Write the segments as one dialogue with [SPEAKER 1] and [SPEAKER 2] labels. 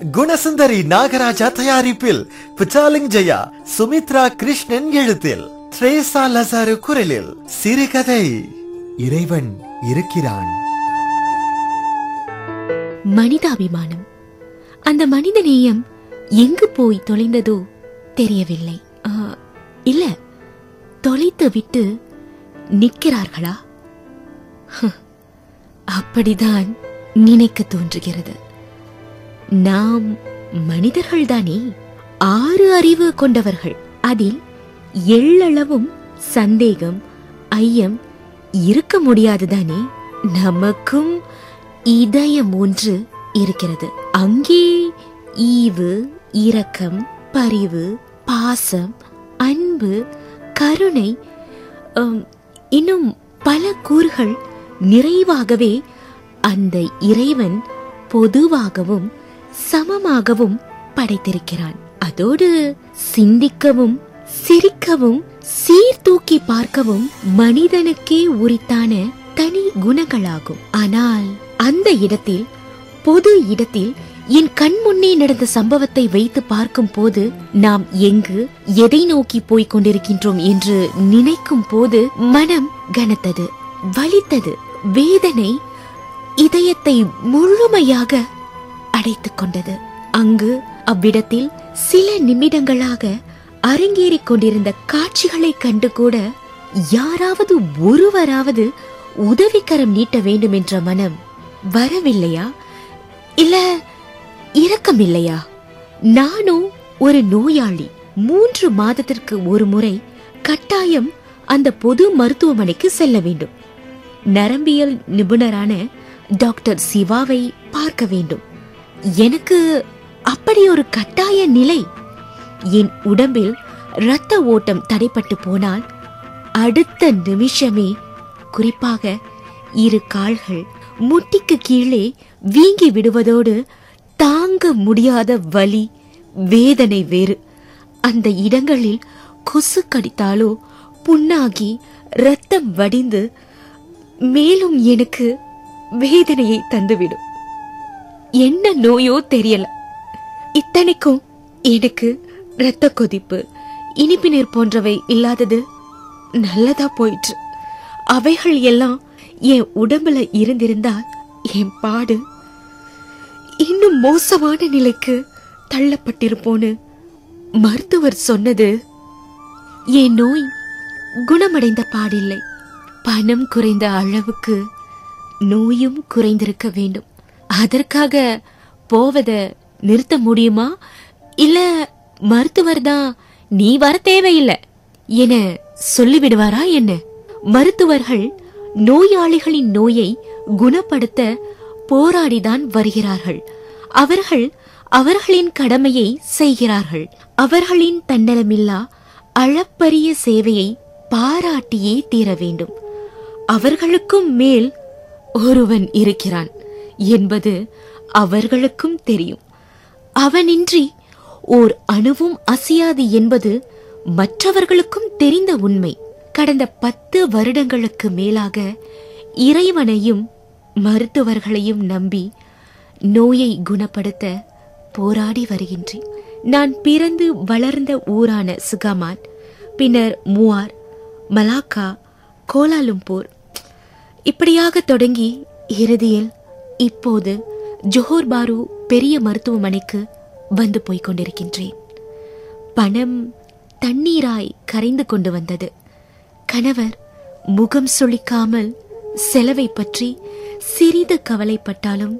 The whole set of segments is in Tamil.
[SPEAKER 1] குணசுந்தரி நாகராஜா தயாரிப்பில் பிச்சாலிங் ஜெயா சுமித்ரா கிருஷ்ணன் எழுத்தில் த்ரேசா லசாரு குரலில் சிறுகதை இறைவன் இருக்கிறான்.
[SPEAKER 2] மனிதாபிமானம். அந்த மனித நேயம் எங்கு போய் தொலைந்ததோ தெரியவில்லை. இல்ல தொலைத்து விட்டு நிற்கிறார்களா? அப்படிதான் நினைக்க தோன்றுகிறது. நாம் மனிதர்கள்தானே? ஆறு அறிவு கொண்டவர்கள். அதில் எள்ளளவும் சந்தேகம் ஐயம் இருக்க முடியாதுதானே? நமக்கும் இதயம் ஒன்று இருக்கிறது. அங்கே ஈவு இரக்கம் பரிவு பாசம் அன்பு கருணை இன்னும் பல கூறுகள் நிறைவாகவே அந்த இறைவன் பொதுவாகவும் சமமாகவும் படைத்திருக்கிறான். அதோடு சிந்திக்கவும் சிரிக்கவும் சீர்தூக்கி பார்க்கவும் மனிதனுக்கே உரித்தான தனி குணங்களாகும். ஆனால் அந்த இடத்தில் பொது இடத்தில் என் கண் முன்னே நடந்த சம்பவத்தை வைத்து பார்க்கும் போது நாம் எங்கு எதை நோக்கி போய்க் கொண்டிருக்கின்றோம் என்று நினைக்கும் போது மனம் கனத்தது வலித்தது வேதனை இதயத்தை முழுமையாக அடைத்துக் கொண்டது. அங்கு அவ்விடத்தில் சில நிமிடங்களாக அரங்கேறிக் கொண்டிருந்த காட்சிகளை கண்டு கூட யாராவது ஒருவராவது உதவிக்கரம் நீட்ட வேண்டும் என்ற மனம் வரவில்லையா? இல்ல இரக்கம் இல்லையா நானும் ஒரு நோயாளி. மூன்று மாதத்திற்கு ஒரு முறை கட்டாயம் அந்த பொது மருத்துவமனைக்கு செல்ல வேண்டும். நரம்பியல் நிபுணரான டாக்டர் சிவாவை பார்க்க வேண்டும். எனக்கு அப்படி ஒரு கட்டாய நிலை. என் உடம்பில் இரத்த ஓட்டம் தடைப்பட்டு போனால் அடுத்த நிமிஷமே குறிப்பாக இரு கால்கள் முட்டிக்கு கீழே வீங்கி விடுவதோடு தாங்க முடியாத வலி வேதனை வேறு. அந்த இடங்களில் கொசு கடித்தாலோ புண்ணாகி ரத்தம் வடிந்து மேலும் எனக்கு வேதனையை தந்துவிடும். என்ன நோயோ தெரியல. இத்தனைக்கும் எனக்கு இரத்த கொதிப்பு இனிப்பு நீர் போன்றவை இல்லாதது நல்லதா போயிற்று. அவைகள் எல்லாம் என் உடம்புல இருந்திருந்தால் என் பாடு இன்னும் மோசமான நிலைக்கு தள்ளப்பட்டிருப்போன்னு மருத்துவர் சொன்னது. என் நோய் குணமடைந்த பாடில்லை. பணம் குறைந்த அளவுக்கு நோயும் குறைந்திருக்க வேண்டும். அதற்காக போவத நிறுத்த முடியுமா? இல்ல மருத்துவர் தான் நீ வர தேவையில்லை என சொல்லிவிடுவாரா என்ன? மருத்துவர்கள் நோயாளிகளின் நோயை குணப்படுத்த போராடிதான் வருகிறார்கள். அவர்கள் அவர்களின் கடமையை செய்கிறார்கள். அவர்களின் தன்னலமில்லா அளப்பரிய சேவையை பாராட்டியே தீர வேண்டும் அவர்களுக்கும் மேல் ஒருவன் இருக்கிறான். என்பது அவர்களுக்கும் தெரியும். அவனின்றி ஓர் அணுவும் அசையாது என்பது மற்றவர்களுக்கும் தெரிந்த உண்மை. கடந்த பத்து வருடங்களுக்கு மேலாக இறைவனையும் மருத்துவர்களையும் நம்பி நோயை குணப்படுத்த போராடி வருகின்றேன். நான் பிறந்து வளர்ந்த ஊரான சுகமான் பின்னர் மூவார் மலாக்கா கோலாலும்பூர். இப்படியாக தொடங்கி இறுதியில் இப்போது ஜோஹர் பாரு பெரிய மருத்துவமனைக்கு வந்து போய்க் கொண்டிருக்கின்றேன். பணம் தண்ணீராய் கரைந்து கொண்டு வந்தது. கணவர் முகம் சொலிக்காமல் செலவை பற்றி சிறிது கவலைப்பட்டாலும்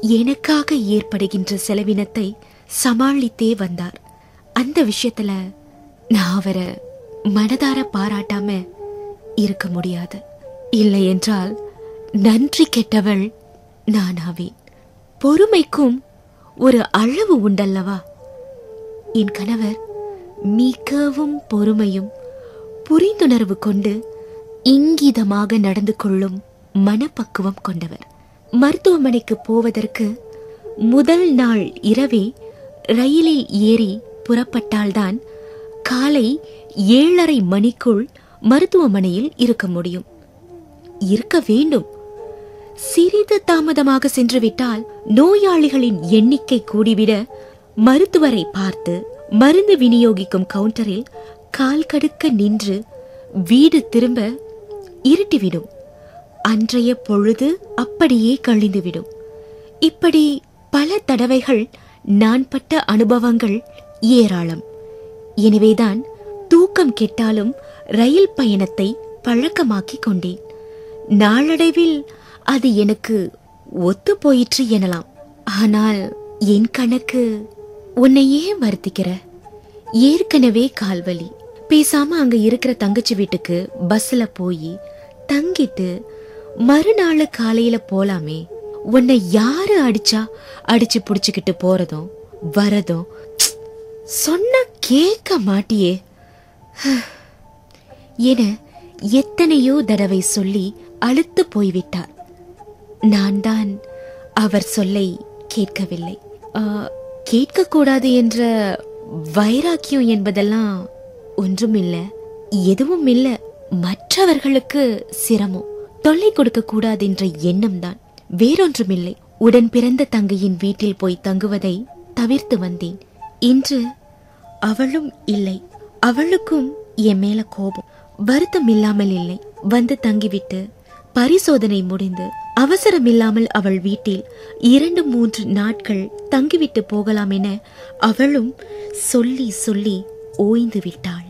[SPEAKER 2] எனக்காக ஏற்படுகின்ற செலவினத்தை சமாளித்தே வந்தார். அந்த விஷயத்துல நான் அவரை மனதார பாராட்டாம இருக்க முடியாது. இல்லை என்றால் நன்றி கெட்டவள் நான் ஆவேன் பொறுமைக்கும் ஒரு அளவு உண்டல்லவா? என் கணவர் மிகவும் பொறுமையும் புரிந்துணர்வு கொண்டு இங்கிதமாக நடந்து கொள்ளும் மனப்பக்குவம் கொண்டவர். மருத்துவமனைக்கு போவதற்கு முதல் நாள் இரவே ரயிலில் ஏறி புறப்பட்டால்தான் காலை ஏழரை மணிக்குள் மருத்துவமனையில் இருக்க முடியும். இருக்க வேண்டும். சிறிது தாமதமாக சென்றுவிட்டால் நோயாளிகளின் எண்ணிக்கை கூடிவிட மருத்துவரை பார்த்து மருந்து விநியோகிக்கும் கவுண்டரில் கால் கடுக்க நின்று வீடு திரும்ப இருட்டிவிடும். அன்றைய பொழுது அப்படியே கழிந்துவிடும். இப்படி பல தடவைகள் நான் பட்ட அனுபவங்கள் ஏராளம். எனவேதான் தூக்கம் கெட்டாலும் ரயில் பயணத்தை பழக்கமாக்கிக் கொண்டேன். நாளடைவில் அது எனக்கு ஒத்து போயிற்று எனலாம். ஆனால் என் கணக்கு உன்னை ஏன் வருத்திக்கிற ஏற்கனவே கால்வலி. பேசாம அங்க இருக்கிற தங்கச்சி வீட்டுக்கு பஸ்ல போய் தங்கிட்டு மறுநாள் காலையில போலாமே. உன்னை யாரு அடிச்சா அடிச்சு புடிச்சுக்கிட்டு போறதும் வரதும் ப்ச். சொன்னா கேட்க மாட்டியே. என எத்தனையோ தடவை சொல்லி அழுத்து போய்விட்டார். நான் தான் அவர் சொல்லை கேட்கவில்லை. ஆ, கேட்கக்கூடாது என்ற வைராக்கியம் என்பதெல்லாம் ஒன்றும் இல்லை எதுவும் இல்லை மற்றவர்களுக்கு சிரமம். தொல்லை கொடுக்க கூடாது என்ற எண்ணம் தான் வேறொன்றுமில்லை. உடன் பிறந்த தங்கையின் வீட்டில் போய் தங்குவதை தவிர்த்து வந்தேன். இன்று அவளும் இல்லை. அவளுக்கும் என் மேல கோபம். வருத்தம் இல்லாமல் இல்லை. வந்து தங்கிவிட்டு பரிசோதனை முடிந்து அவசரமில்லாமல் அவள் வீட்டில் இரண்டு மூன்று நாட்கள் தங்கிவிட்டு போகலாம் என அவளும் சொல்லி சொல்லி ஓய்ந்து விட்டாள்.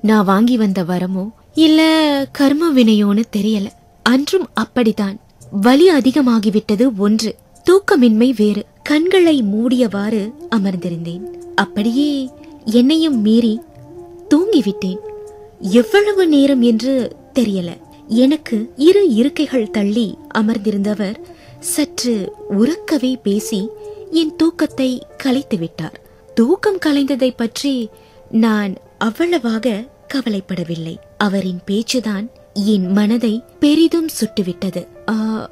[SPEAKER 2] நான் வாங்கி வந்த வரமோ இல்ல கர்ம வினையோன்னு தெரியல. அன்றும் அப்படித்தான். வலி அதிகமாகிவிட்டது ஒன்று. தூக்கமின்மை வேறு. கண்களை மூடியவாறு அமர்ந்திருந்தேன். அப்படியே என்னையும் மீறி தூங்கிவிட்டேன். எவ்வளவு நேரம் என்று தெரியல. எனக்கு இரு இருக்கைகள் தள்ளி அமர்ந்திருந்தவர் சற்று உறக்கவே பேசி என் தூக்கத்தை கலைத்து விட்டார். தூக்கம் கலைந்ததை பற்றி நான் அவ்வளவாக கவலைப்படவில்லை. அவரின் பேச்சுதான் என் மனதை பெரிதும் சுட்டுவிட்டது. ஆ,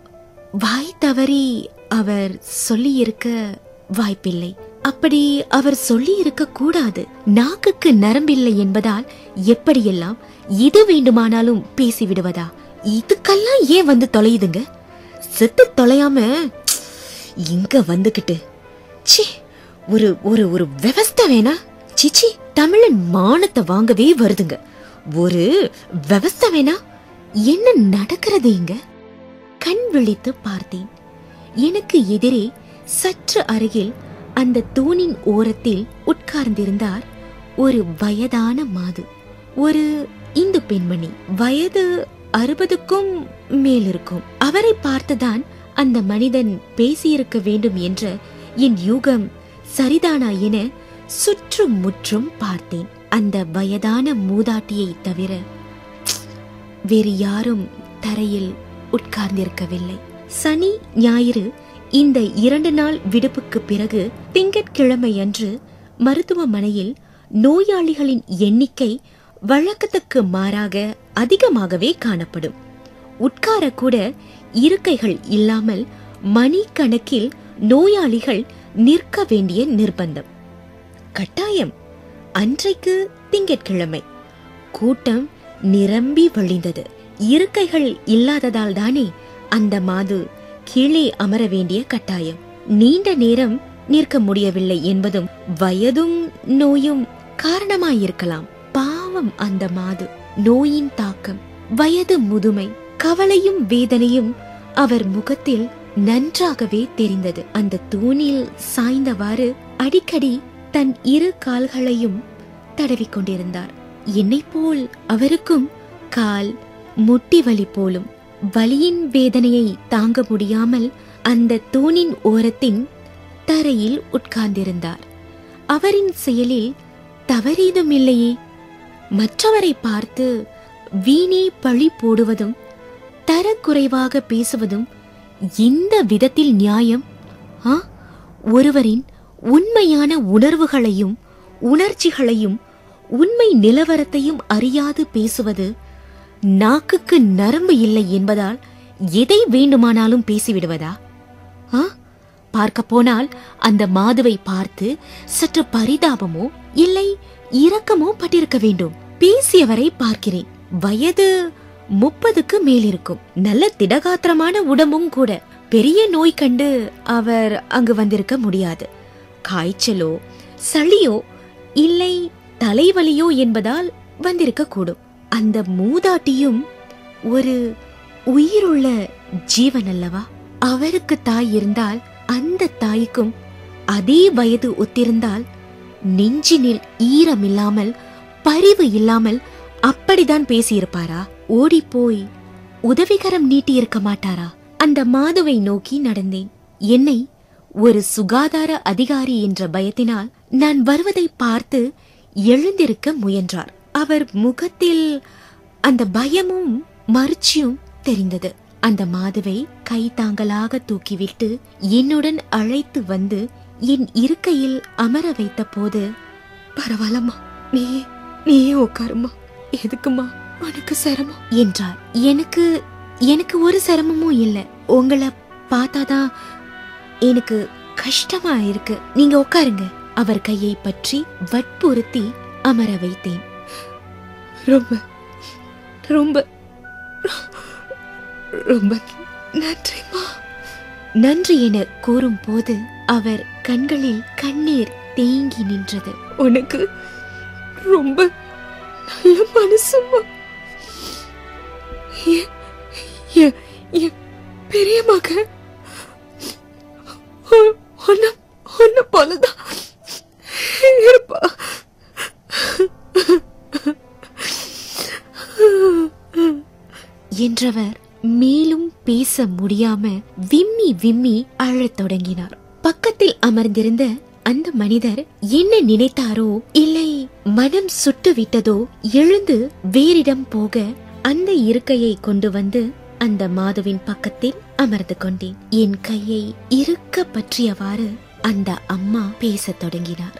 [SPEAKER 2] வாய் தவறி அவர் சொல்லியிருக்க வாய்ப்பில்லை. அப்படி அவர் சொல்லி இருக்க கூடாது. நாக்குக்கு நரம்பில்லை என்பதால் எப்படியெல்லாம் இது வேண்டுமானாலும் பேசிவிடுவதா? இதுக்கெல்லாம் ஏன் வந்து தொலையுதுங்க? செத்து தொலையாம இங்க வந்துகிட்டு. ச்சீ ஒரு ஒரு ஒரு விவஸ்தை வேணா. சிச்சி தமிழன் மானத்தை வாங்கவே வருதுங்க. ஒரு விவஸ்தை வேணா. என்ன நடக்கிறது இங்க? கண் விழித்து பார்த்தேன். எனக்கு எதிரே சற்று அருகில் அந்த தூணின் ஓரத்தில் உட்கார்ந்திருந்தார் ஒரு வயதான மாது. ஒரு இந்து பெண்மணி. வயது அறுபதுக்கும் மேலிருக்கும். அவரை பார்த்துதான் அந்த மனிதன் பேசியிருக்க வேண்டும் என்ற என் யூகம் சரிதானா என சுற்றும் முற்றும் பார்த்தேன். அந்த வயதான மூதாட்டியை தவிர வேறு யாரும் தரையில் உட்கார்ந்திருக்கவில்லை. சனி ஞாயிறு இந்த இரண்டு நாள் விடுப்புக்கு பிறகு திங்கட்கிழமை அன்று மருத்துவமனையில் நோயாளிகளின் எண்ணிக்கை வழக்கத்துக்கு மாறாக அதிகமாகவே காணப்படும். உட்காரக்கூட இருக்கைகள் இல்லாமல் மணிக்கணக்கில் நோயாளிகள் நிற்க வேண்டிய நிர்பந்தம். கட்டாயம் அன்றைக்கு திங்கட்கிழமை. கூட்டம் நிரம்பி வழிந்தது. இருக்கைகள் இல்லாததால் தானே அந்த மாது கீழே அமர வேண்டிய கட்டாயம். நீண்ட நேரம் நிற்க முடியவில்லை என்பதும் வயதும் நோயும் காரணமாயிருக்கலாம். பாவம் அந்த மாது. நோயின் தாக்கம் வயது முதுமை கவலையும் வேதனையும் அவர் முகத்தில் நன்றாகவே தெரிந்தது. அந்த தூணில் சாய்ந்தவாறு அடிக்கடி தன் இரு கால்களையும் தடவிக் கொண்டிருந்தார் போல் அவருக்கும் கால் முட்டி வலி போலும் வலியின் வேதனையை தாங்க முடியாமல் அந்த தூணின் ஓரத்தின் தரையில் உட்கார்ந்திருந்தார். அவரின் செயலில் தவறேதும் இல்லையே மற்றவரை பார்த்து வீணே பழி போடுவதும் தரக்குறைவாக பேசுவதும் இந்த விதத்தில் நியாயம்? ஆ ஒருவரின் உண்மையான உணர்வுகளையும் உணர்ச்சிகளையும் உண்மை நிலவரத்தையும் அறியாது பேசுவது நாக்குக்கு நரம்பு இல்லை என்பதால் எதை வேண்டுமானாலும் பேசிவிடுவதா? ஆ? பார்க்க போனால் அந்த மாதுவை பார்த்து சற்று பரிதாபமோ இல்லை இரக்கமோ பட்டிருக்க வேண்டும். பேசியவரை பார்க்கிறேன். வயது முப்பதுக்கு மேல் இருக்கும் நல்ல திடகாத்திரமான உடம்பும் கூட. பெரிய நோய் கண்டு அவர் அங்கு வந்திருக்க முடியாது. காய்ச்சலோ சளியோ இல்லை தலைவலியோ என்பதால் வந்திருக்க கூடும் அந்த மூதாட்டியும் ஒரு உயிருள்ள ஜீவன் அல்லவா? அவருக்கு தாய் இருந்தால் அந்த தாய்க்கும் அதே வயது ஒத்திருந்தால் நெஞ்சினில் ஈரம் இல்லாமல் பரிவு இல்லாமல் அப்படிதான் பேசியிருப்பாரா? ஓடிப்போய் உதவிகரம் நீட்டி இருக்க மாட்டாரா? அந்த மாதுவை நோக்கி நடந்தேன். என்னை ஒரு சுகாதார அதிகாரி என்ற பயத்தினால் நான் வருவதை பார்த்து எழுந்திருக்க முயன்றார். அவர் முகத்தில் அந்த பயமும் மறுச்சியும் தெரிந்தது. அந்த மாதுவை கை தாங்களாக தூக்கிவிட்டு என்னுடன் அழைத்து வந்து என் இருக்கையில் அமர வைத்த போது பரவாயில்லம்மா நீயே நீயே உட்காருமா எதுக்குமா உனக்கு சிரமம்? என்றார். எனக்கு எனக்கு ஒரு சிரமமும் இல்ல. உங்களை பார்த்தாதான் எனக்கு கஷ்டமா இருக்கு. நீங்க உட்காருங்க. அவர் கையை பற்றி வற்புறுத்தி அமர வைத்தேன். ரொம்ப ரொம்ப ரொம்ப நன்றிமா நன்றி என கூறும் போது அவர் கண்களில் கண்ணீர் தேங்கி நின்றது. உனக்கு ரொம்ப நல்ல மனசுமா பெரிய மக போலதான். இருப்பா என்றவர் மேலும் பேச முடியாம விம்மி விம்மி அழத் தொடங்கினார். பக்கத்தில் அமர்ந்திருந்த அந்த மனிதர் என்ன நினைத்தாரோ இல்லை மனம் சுட்டு விட்டதோ எழுந்து வேறிடம் போக அந்த இருக்கையை கொண்டு வந்து அந்த மாதுவின் பக்கத்தில் அமர்ந்து கொண்டேன். என் கையை இருக்க பற்றியவாறு அந்த அம்மா பேசத் தொடங்கினார்.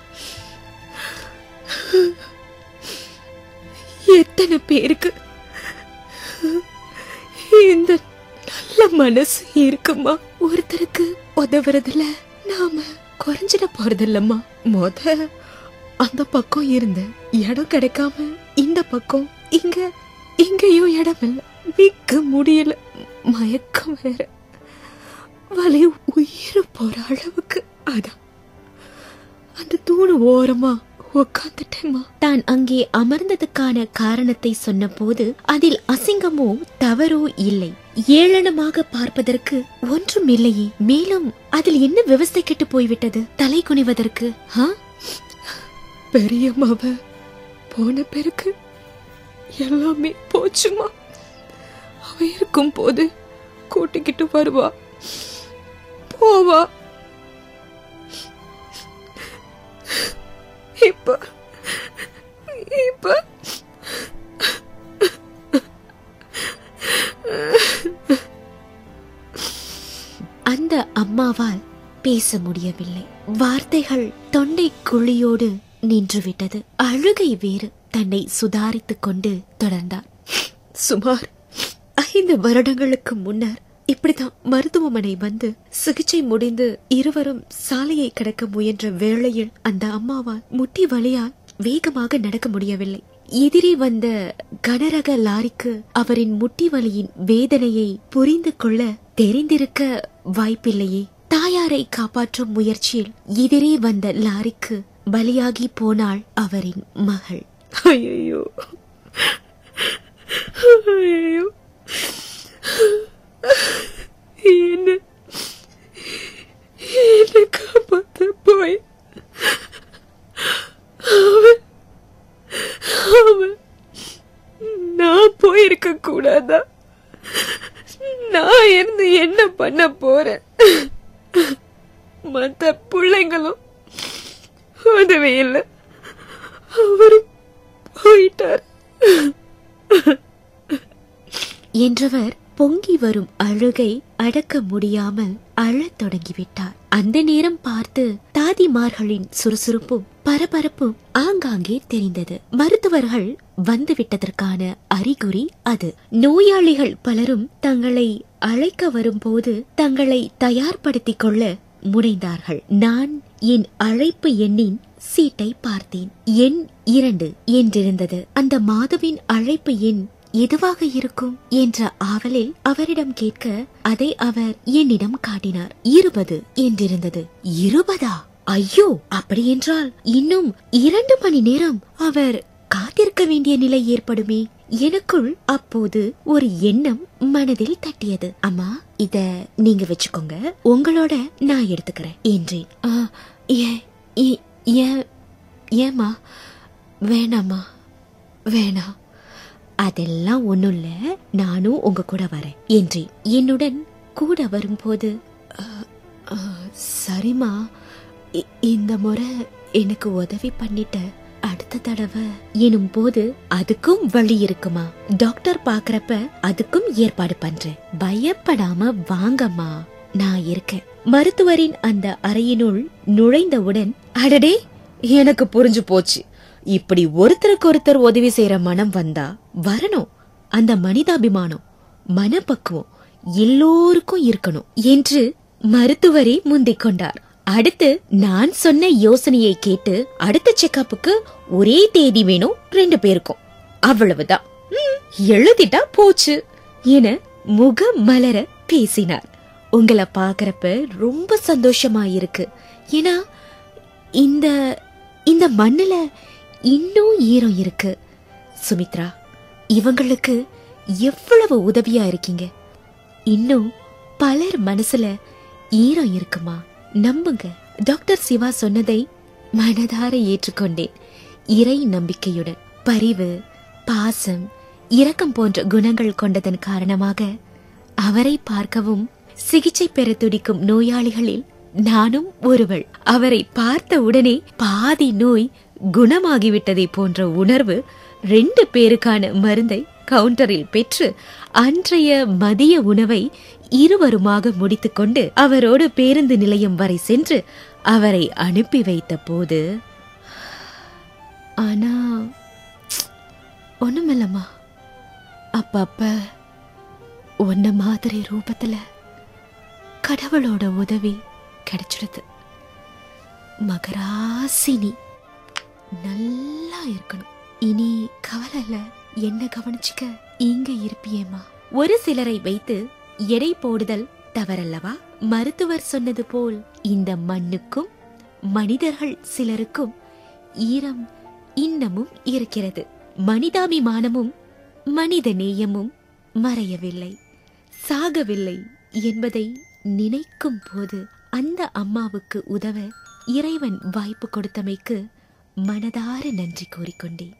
[SPEAKER 2] எத்தனை பேருக்கு? இந்த நல்ல மனசு இருக்குமா? ஒருத்தருக்கு உதவுறதுல நாம குறைஞ்சிட போறதில்லம்மா. மொத அந்த பக்கம் இருந்த இடம் கிடைக்காம இந்த பக்கம் இங்க இங்கேயும் இடம் இல்லை. நிக்க முடியல. மயக்கம் வேற. வலி உயிர் போற அளவுக்கு. அதான். அந்த தூணு ஓரமா உட்கார்ந்துட்டேம்மா. தான் அங்கே அமர்ந்ததுக்கான காரணத்தை சொன்னபோது அதில் அசிங்கமோ தவறோ இல்லை. ஏளனமாக பார்ப்பதற்கு ஒன்றும் இல்லையே மேலும் அதில் என்ன விவசாய கெட்டு போய்விட்டது? தலை குனிவதற்கு ஆ? பெரியம்மாவ போன பிறகு எல்லாமே போச்சுமா? அவ இருக்கும் போது கூட்டிக்கிட்டு வருவா. போவா. இப்ப இப்ப. அந்த அம்மாவால் பேச முடியவில்லை. வார்த்தைகள் தொண்டை குழியோடு நின்றுவிட்டது. அழுகை வேறு தன்னை சுதாரித்துக் கொண்டு தொடர்ந்தார் சுமார் ஐந்து வருடங்களுக்கு முன்னர் இப்படிதான் மருத்துவமனை வந்து சிகிச்சை முடிந்து இருவரும் சாலையை கடக்க முயன்ற வேளையில் அந்த அம்மாவால் முட்டி வழியால் வேகமாக நடக்க முடியவில்லை. எதிரே வந்த கனரக லாரிக்கு அவரின் முட்டி வலியின் வேதனையை புரிந்து கொள்ள தெரிந்திருக்க வாய்ப்பில்லையே. தாயாரை காப்பாற்றும் முயற்சியில் எதிரே வந்த லாரிக்கு பலியாகி போனாள் அவரின் மகள். ஐயோ ஐயோ என்ன என்ன காப்பாத்த போய் அவன் அவன் நான் போயிருக்க கூடாதா நான் இருந்து என்ன பண்ண போறேன் மற்ற பிள்ளைங்களும் உதவி இல்லை அவரும் போயிட்டார் என்றவர் பொங்கி வரும் அழுகை அடக்க முடியாமல் அழத் தொடங்கிவிட்டார். அந்த நேரம் பார்த்து தாதிமார்களின் சுறுசுறுப்பும் பரபரப்பும் ஆங்காங்கே தெரிந்தது. மருத்துவர்கள் வந்துவிட்டதற்கான அறிகுறி அது. நோயாளிகள் பலரும் தங்களை அழைக்க வரும்போது தங்களை தயார்படுத்திக் கொள்ள முனைந்தார்கள். நான் என் அழைப்பு எண்ணின் சீட்டை பார்த்தேன். எண் இரண்டு என்றிருந்தது. அந்த மாதவின் அழைப்பு எண் எதுவாக இருக்கும் என்ற ஆவலில் அவரிடம் கேட்க அதை அவர் என்னிடம் காட்டினார். இருபது என்றிருந்தது. இருபதா? ஐயோ அப்படியென்றால் இன்னும் இரண்டு மணி நேரம் அவர் காத்திருக்க வேண்டிய நிலை ஏற்படுமே? எனக்குள் அப்போது ஒரு எண்ணம் மனதில் தட்டியது. அம்மா இத நீங்க வச்சுக்கோங்க. உங்களோட நான் எடுத்துக்கிறேன் என்றேன். "ஆ, ஏ- ஏ- ஏமா வேணாம்மா. வேணாம். அதெல்லாம் ஒண்ணும் நானும் உங்க கூட வரேன் என்றேன் என்னுடன் கூட வரும்போது சரிம்மா. இ- இந்த முறை எனக்கு உதவி பண்ணிட்ட அடுத்த தடவை எனும் போது அதுக்கும் வழி இருக்குமா? டாக்டர் பாக்குறப்ப அதுக்கும் ஏற்பாடு பண்றேன். பயப்படாம வாங்கம்மா. நான் இருக்கேன். மருத்துவரின் அந்த அறையினுள் நுழைந்தவுடன் அடடே! எனக்கு புரிஞ்சு போச்சு. இப்படி ஒருத்தருக்கு ஒருத்தர் உதவி செய்யற மனம் வந்தா வரணும். அந்த மனிதாபிமானம் மனப்பக்குவம் எல்லோருக்கும் இருக்கணும் என்று மருத்துவரை முந்திக் கொண்டார். அடுத்து நான் சொன்ன யோசனையை கேட்டு அடுத்த செக்கப்புக்கு ஒரே தேதி வேணும் ரெண்டு பேருக்கும். அவ்வளவுதான். எழுதிட்டா போச்சு என முகம் மலர பேசினார். உங்களை பாக்குறப்ப ரொம்ப சந்தோஷமா இருக்கு. ஏன்னா இந்த இந்த மண்ணுல இன்னும் ஈரம் இருக்கு. சுமித்ரா இவங்களுக்கு எவ்வளவு உதவியா இருக்கீங்க? இன்னும் பலர் மனசுல ஈரம் இருக்குமா? நம்புங்க. டாக்டர் சிவா சொன்னதை மனதார ஏற்றுக்கொண்டேன். இறை நம்பிக்கையுடன் பரிவு பாசம் இரக்கம் போன்ற குணங்கள் கொண்டதன் காரணமாக அவரை பார்க்கவும் சிகிச்சை பெற துடிக்கும் நோயாளிகளில் நானும் ஒருவள். அவரை பார்த்த உடனே பாதி நோய் குணமாகிவிட்டதை போன்ற உணர்வு ரெண்டு பேருக்கான மருந்தை கவுண்டரில் பெற்று அன்றைய மதிய உணவை இருவருமாக முடித்துக்கொண்டு அவரோடு பேருந்து நிலையம் வரை சென்று அவரை அனுப்பி வைத்த போது ஆனா ஒண்ணுமில்லம்மா. அப்பப்ப உன்ன மாதிரி ரூபத்துல கடவுளோட உதவி கிடைச்சிடுது. மகராசினி. நல்லா இருக்கணும். இனி கவலை இல்ல என்ன கவனிச்சுக்க இங்க இருப்பியேம்மா. ஒரு சிலரை வைத்து எடை போடுதல் தவறல்லவா? மருத்துவர் சொன்னது போல் இந்த மண்ணுக்கும் மனிதர்கள் சிலருக்கும் ஈரம் இன்னமும் இருக்கிறது. மனிதாபிமானமும் மனித நேயமும் மறையவில்லை. சாகவில்லை என்பதை நினைக்கும் போது அந்த அம்மாவுக்கு உதவ இறைவன் வாய்ப்பு கொடுத்தமைக்கு மனதார நன்றி கூறிக்கொண்டேன்.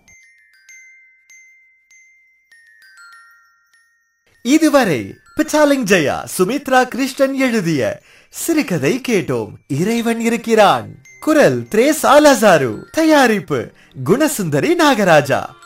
[SPEAKER 1] இதுவரை பிச்சாலிங் ஜெயா சுமித்ரா கிருஷ்ணன் எழுதிய சிறுகதை கேட்டோம். இறைவன் இருக்கிறான். குரல் திரேஸ் ஆலசாரு. தயாரிப்பு குணசுந்தரி நாகராஜா.